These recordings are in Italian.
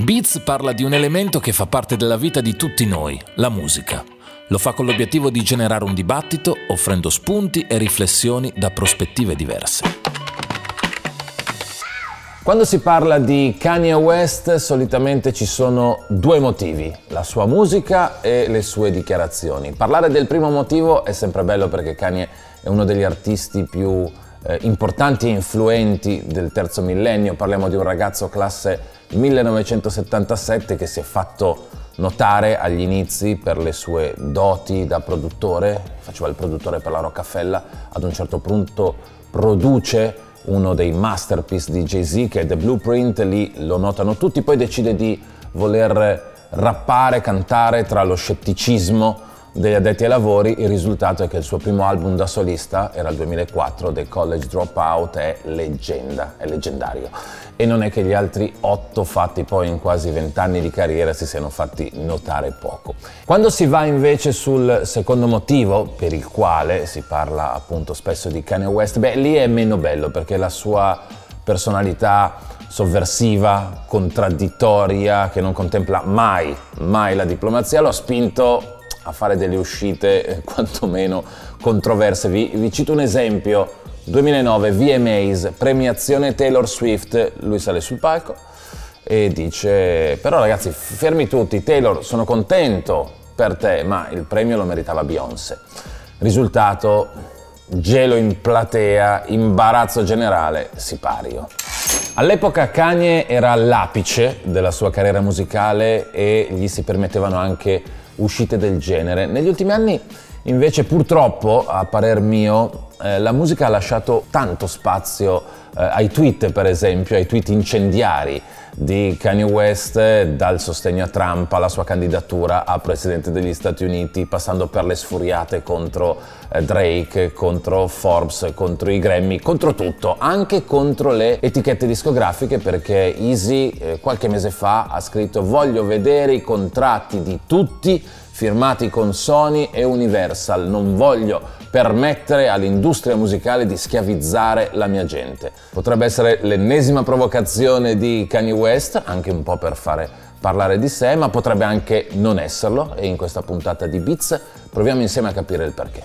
Beats parla di un elemento che fa parte della vita di tutti noi, la musica. Lo fa con l'obiettivo di generare un dibattito, offrendo spunti e riflessioni da prospettive diverse. Quando si parla di Kanye West solitamente ci sono due motivi, la sua musica e le sue dichiarazioni. Parlare del primo motivo è sempre bello perché Kanye è uno degli artisti più eh, importanti e influenti del terzo millennio, parliamo di un ragazzo classe 1977 che si è fatto notare agli inizi per le sue doti da produttore, faceva il produttore per la Roccafella, ad un certo punto produce uno dei masterpiece di Jay-Z che è The Blueprint, lì lo notano tutti, poi decide di voler rappare, cantare tra lo scetticismo degli addetti ai lavori, il risultato è che il suo primo album da solista era il 2004, The College Dropout, è leggenda, è leggendario. E non è che gli altri otto fatti poi in quasi vent'anni di carriera si siano fatti notare poco. Quando si va invece sul secondo motivo, per il quale si parla appunto spesso di Kanye West, beh lì è meno bello perché la sua personalità sovversiva, contraddittoria, che non contempla mai, mai la diplomazia, lo ha spinto a fare delle uscite eh, quantomeno controverse. Vi, vi cito un esempio, 2009 VMAs, premiazione Taylor Swift, lui sale sul palco e dice però ragazzi fermi tutti, Taylor sono contento per te, ma il premio lo meritava Beyoncé. Risultato, gelo in platea, imbarazzo generale, sipario. All'epoca Kanye era all'apice della sua carriera musicale e gli si permettevano anche uscite del genere. Negli ultimi anni invece purtroppo, a parer mio, eh, la musica ha lasciato tanto spazio eh, ai tweet per esempio, ai tweet incendiari di Kanye West dal sostegno a Trump alla sua candidatura a presidente degli Stati Uniti, passando per le sfuriate contro eh, Drake, contro Forbes, contro i Grammy, contro tutto, anche contro le etichette discografiche perché Easy eh, qualche mese fa ha scritto voglio vedere i contratti di tutti firmati con Sony e Universal, non voglio permettere all'industria musicale di schiavizzare la mia gente. Potrebbe essere l'ennesima provocazione di Kanye West, anche un po' per fare parlare di sé, ma potrebbe anche non esserlo e in questa puntata di Beats proviamo insieme a capire il perché.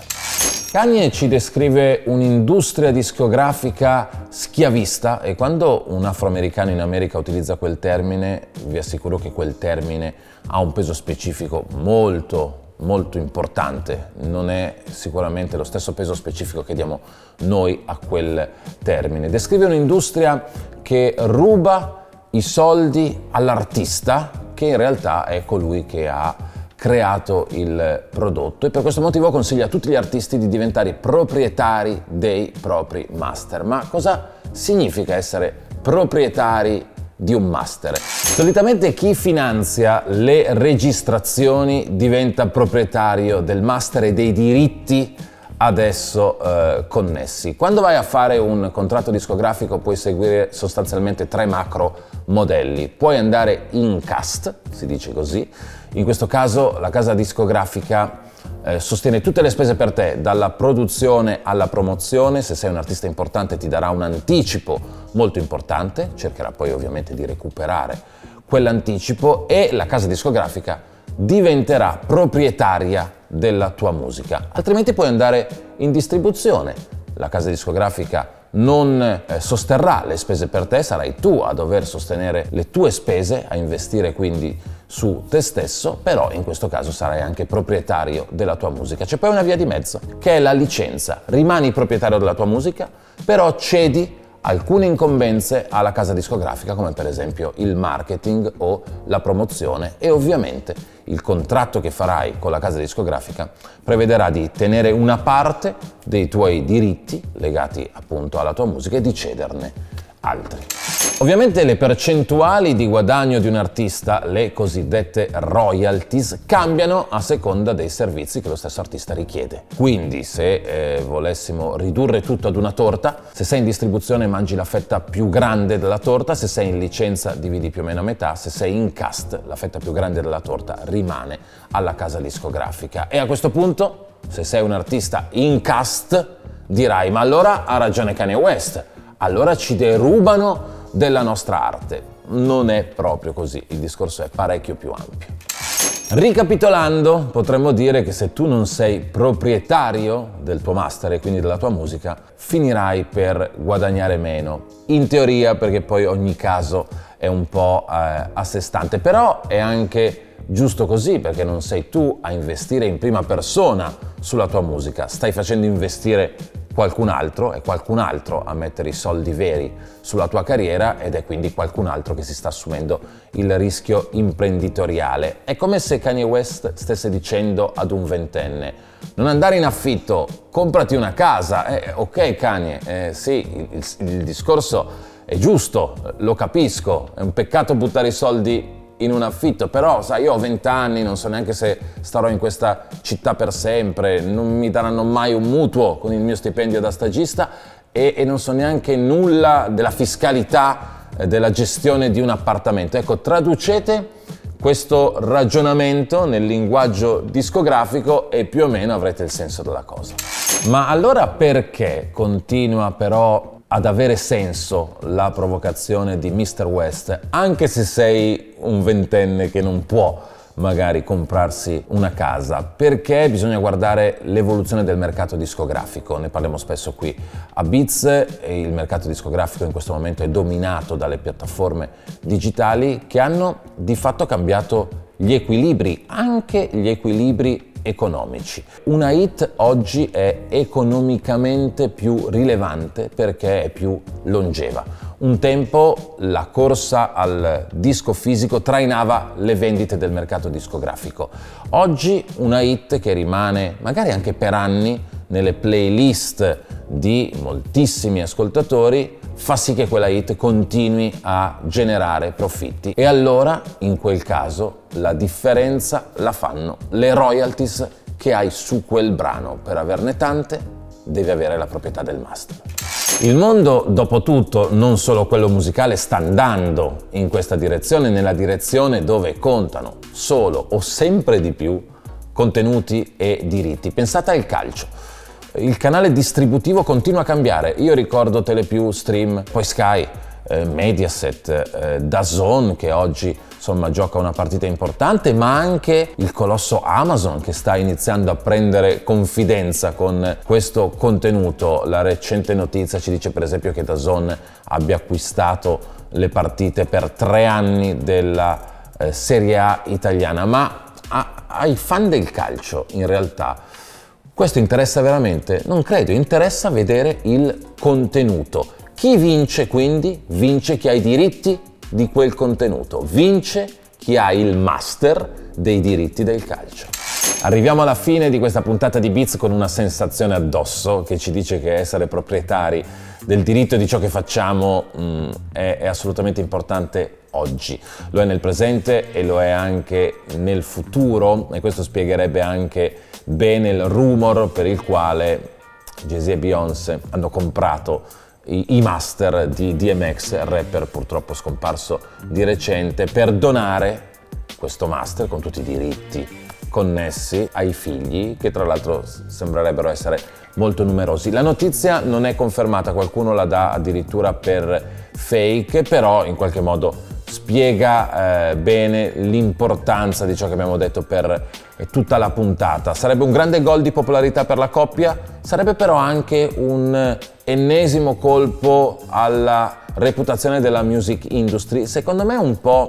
Kanye ci descrive un'industria discografica schiavista e quando un afroamericano in America utilizza quel termine, vi assicuro che quel termine ha un peso specifico molto molto importante, non è sicuramente lo stesso peso specifico che diamo noi a quel termine. Descrive un'industria che ruba i soldi all'artista che in realtà è colui che ha creato il prodotto e per questo motivo consiglia a tutti gli artisti di diventare proprietari dei propri master. Ma cosa significa essere proprietari di un master? Solitamente chi finanzia le registrazioni diventa proprietario del master e dei diritti adesso eh, connessi. Quando vai a fare un contratto discografico puoi seguire sostanzialmente tre macro modelli. Puoi andare in cast, si dice così, in questo caso la casa discografica eh, sostiene tutte le spese per te, dalla produzione alla promozione, se sei un artista importante ti darà un anticipo molto importante, cercherà poi ovviamente di recuperare quell'anticipo e la casa discografica diventerà proprietaria della tua musica, altrimenti puoi andare in distribuzione. La casa discografica non eh, sosterrà le spese per te, sarai tu a dover sostenere le tue spese, a investire quindi su te stesso, però in questo caso sarai anche proprietario della tua musica. C'è poi una via di mezzo, che è la licenza. Rimani proprietario della tua musica, però cedi alcune incombenze alla casa discografica come per esempio il marketing o la promozione e ovviamente il contratto che farai con la casa discografica prevederà di tenere una parte dei tuoi diritti legati appunto alla tua musica e di cederne altri. Ovviamente le percentuali di guadagno di un artista, le cosiddette royalties, cambiano a seconda dei servizi che lo stesso artista richiede. Quindi se eh, volessimo ridurre tutto ad una torta, se sei in distribuzione mangi la fetta più grande della torta, se sei in licenza dividi più o meno a metà, se sei in cast la fetta più grande della torta rimane alla casa discografica. E a questo punto, se sei un artista in cast, dirai ma allora ha ragione Kanye West, allora ci derubano della nostra arte. non è proprio così, il discorso è parecchio più ampio. Ricapitolando, potremmo dire che se tu non sei proprietario del tuo master e quindi della tua musica, finirai per guadagnare meno. In teoria, perché poi ogni caso è un po' eh, a sé stante, però è anche giusto così perché non sei tu a investire in prima persona sulla tua musica, stai facendo investire qualcun altro, è qualcun altro a mettere i soldi veri sulla tua carriera ed è quindi qualcun altro che si sta assumendo il rischio imprenditoriale. È come se Kanye West stesse dicendo ad un ventenne non andare in affitto, comprati una casa. Eh, ok Kanye, eh, sì, il, il discorso è giusto, lo capisco, è un peccato buttare i soldi in un affitto, però sai, io ho 20 anni, non so neanche se starò in questa città per sempre, non mi daranno mai un mutuo con il mio stipendio da stagista e, e non so neanche nulla della fiscalità, eh, della gestione di un appartamento. Ecco, traducete questo ragionamento nel linguaggio discografico e più o meno avrete il senso della cosa. Ma allora perché continua però ad avere senso la provocazione di Mr. West, anche se sei un ventenne che non può magari comprarsi una casa, perché bisogna guardare l'evoluzione del mercato discografico, ne parliamo spesso qui a Beats il mercato discografico in questo momento è dominato dalle piattaforme digitali che hanno di fatto cambiato gli equilibri, anche gli equilibri economici. Una hit oggi è economicamente più rilevante perché è più longeva. Un tempo la corsa al disco fisico trainava le vendite del mercato discografico. Oggi una hit che rimane magari anche per anni nelle playlist di moltissimi ascoltatori fa sì che quella hit continui a generare profitti e allora in quel caso la differenza la fanno le royalties che hai su quel brano. Per averne tante devi avere la proprietà del master. Il mondo, dopo tutto, non solo quello musicale, sta andando in questa direzione, nella direzione dove contano solo o sempre di più contenuti e diritti. Pensate al calcio il canale distributivo continua a cambiare. Io ricordo Telepiù, Stream, poi Sky, eh, Mediaset, eh, Dazon che oggi insomma gioca una partita importante, ma anche il colosso Amazon che sta iniziando a prendere confidenza con questo contenuto. La recente notizia ci dice per esempio che Dazon abbia acquistato le partite per tre anni della eh, Serie A italiana, ma a, ai fan del calcio in realtà questo interessa veramente? Non credo, interessa vedere il contenuto. Chi vince quindi? Vince chi ha i diritti di quel contenuto, vince chi ha il master dei diritti del calcio. Arriviamo alla fine di questa puntata di Beats con una sensazione addosso che ci dice che essere proprietari del diritto di ciò che facciamo mh, mm, è, è assolutamente importante oggi, lo è nel presente e lo è anche nel futuro e questo spiegherebbe anche bene il rumor per il quale Jay-Z e Beyoncé hanno comprato i, i, master di DMX, rapper purtroppo scomparso di recente, per donare questo master con tutti i diritti connessi ai figli, che tra l'altro sembrerebbero essere molto numerosi. La notizia non è confermata, qualcuno la dà addirittura per fake, però in qualche modo spiega eh, bene l'importanza di ciò che abbiamo detto per tutta la puntata. Sarebbe un grande gol di popolarità per la coppia, sarebbe però anche un ennesimo colpo alla reputazione della music industry, secondo me un po'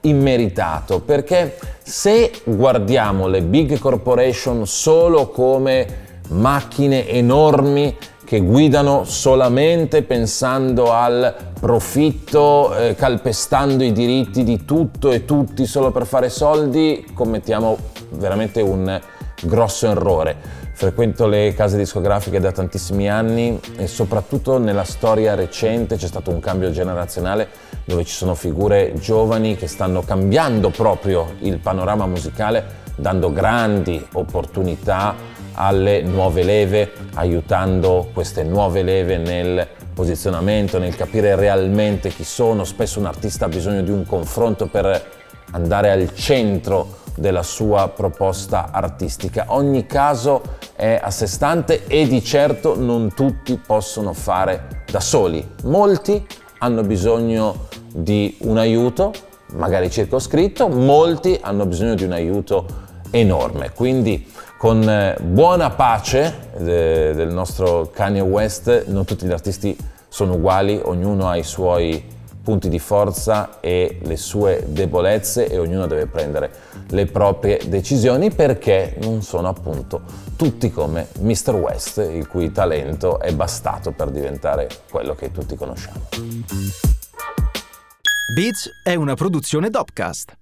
immeritato, perché se guardiamo le big corporation solo come macchine enormi che guidano solamente pensando al profitto, eh, calpestando i diritti di tutto e tutti solo per fare soldi, commettiamo veramente un grosso errore. Frequento le case discografiche da tantissimi anni e soprattutto nella storia recente c'è stato un cambio generazionale dove ci sono figure giovani che stanno cambiando proprio il panorama musicale, dando grandi opportunità alle nuove leve, aiutando queste nuove leve nel posizionamento, nel capire realmente chi sono. Spesso un artista ha bisogno di un confronto per andare al centro della sua proposta artistica. Ogni caso è a sé stante e di certo non tutti possono fare da soli. Molti hanno bisogno di un aiuto, magari circoscritto, molti hanno bisogno di un aiuto enorme. Quindi con eh, buona pace del nostro Kanye West, non tutti gli artisti sono uguali, ognuno ha i suoi punti di forza e le sue debolezze e ognuno deve prendere le proprie decisioni perché non sono appunto tutti come Mr. West, il cui talento è bastato per diventare quello che tutti conosciamo. Beats è una produzione Dopcast.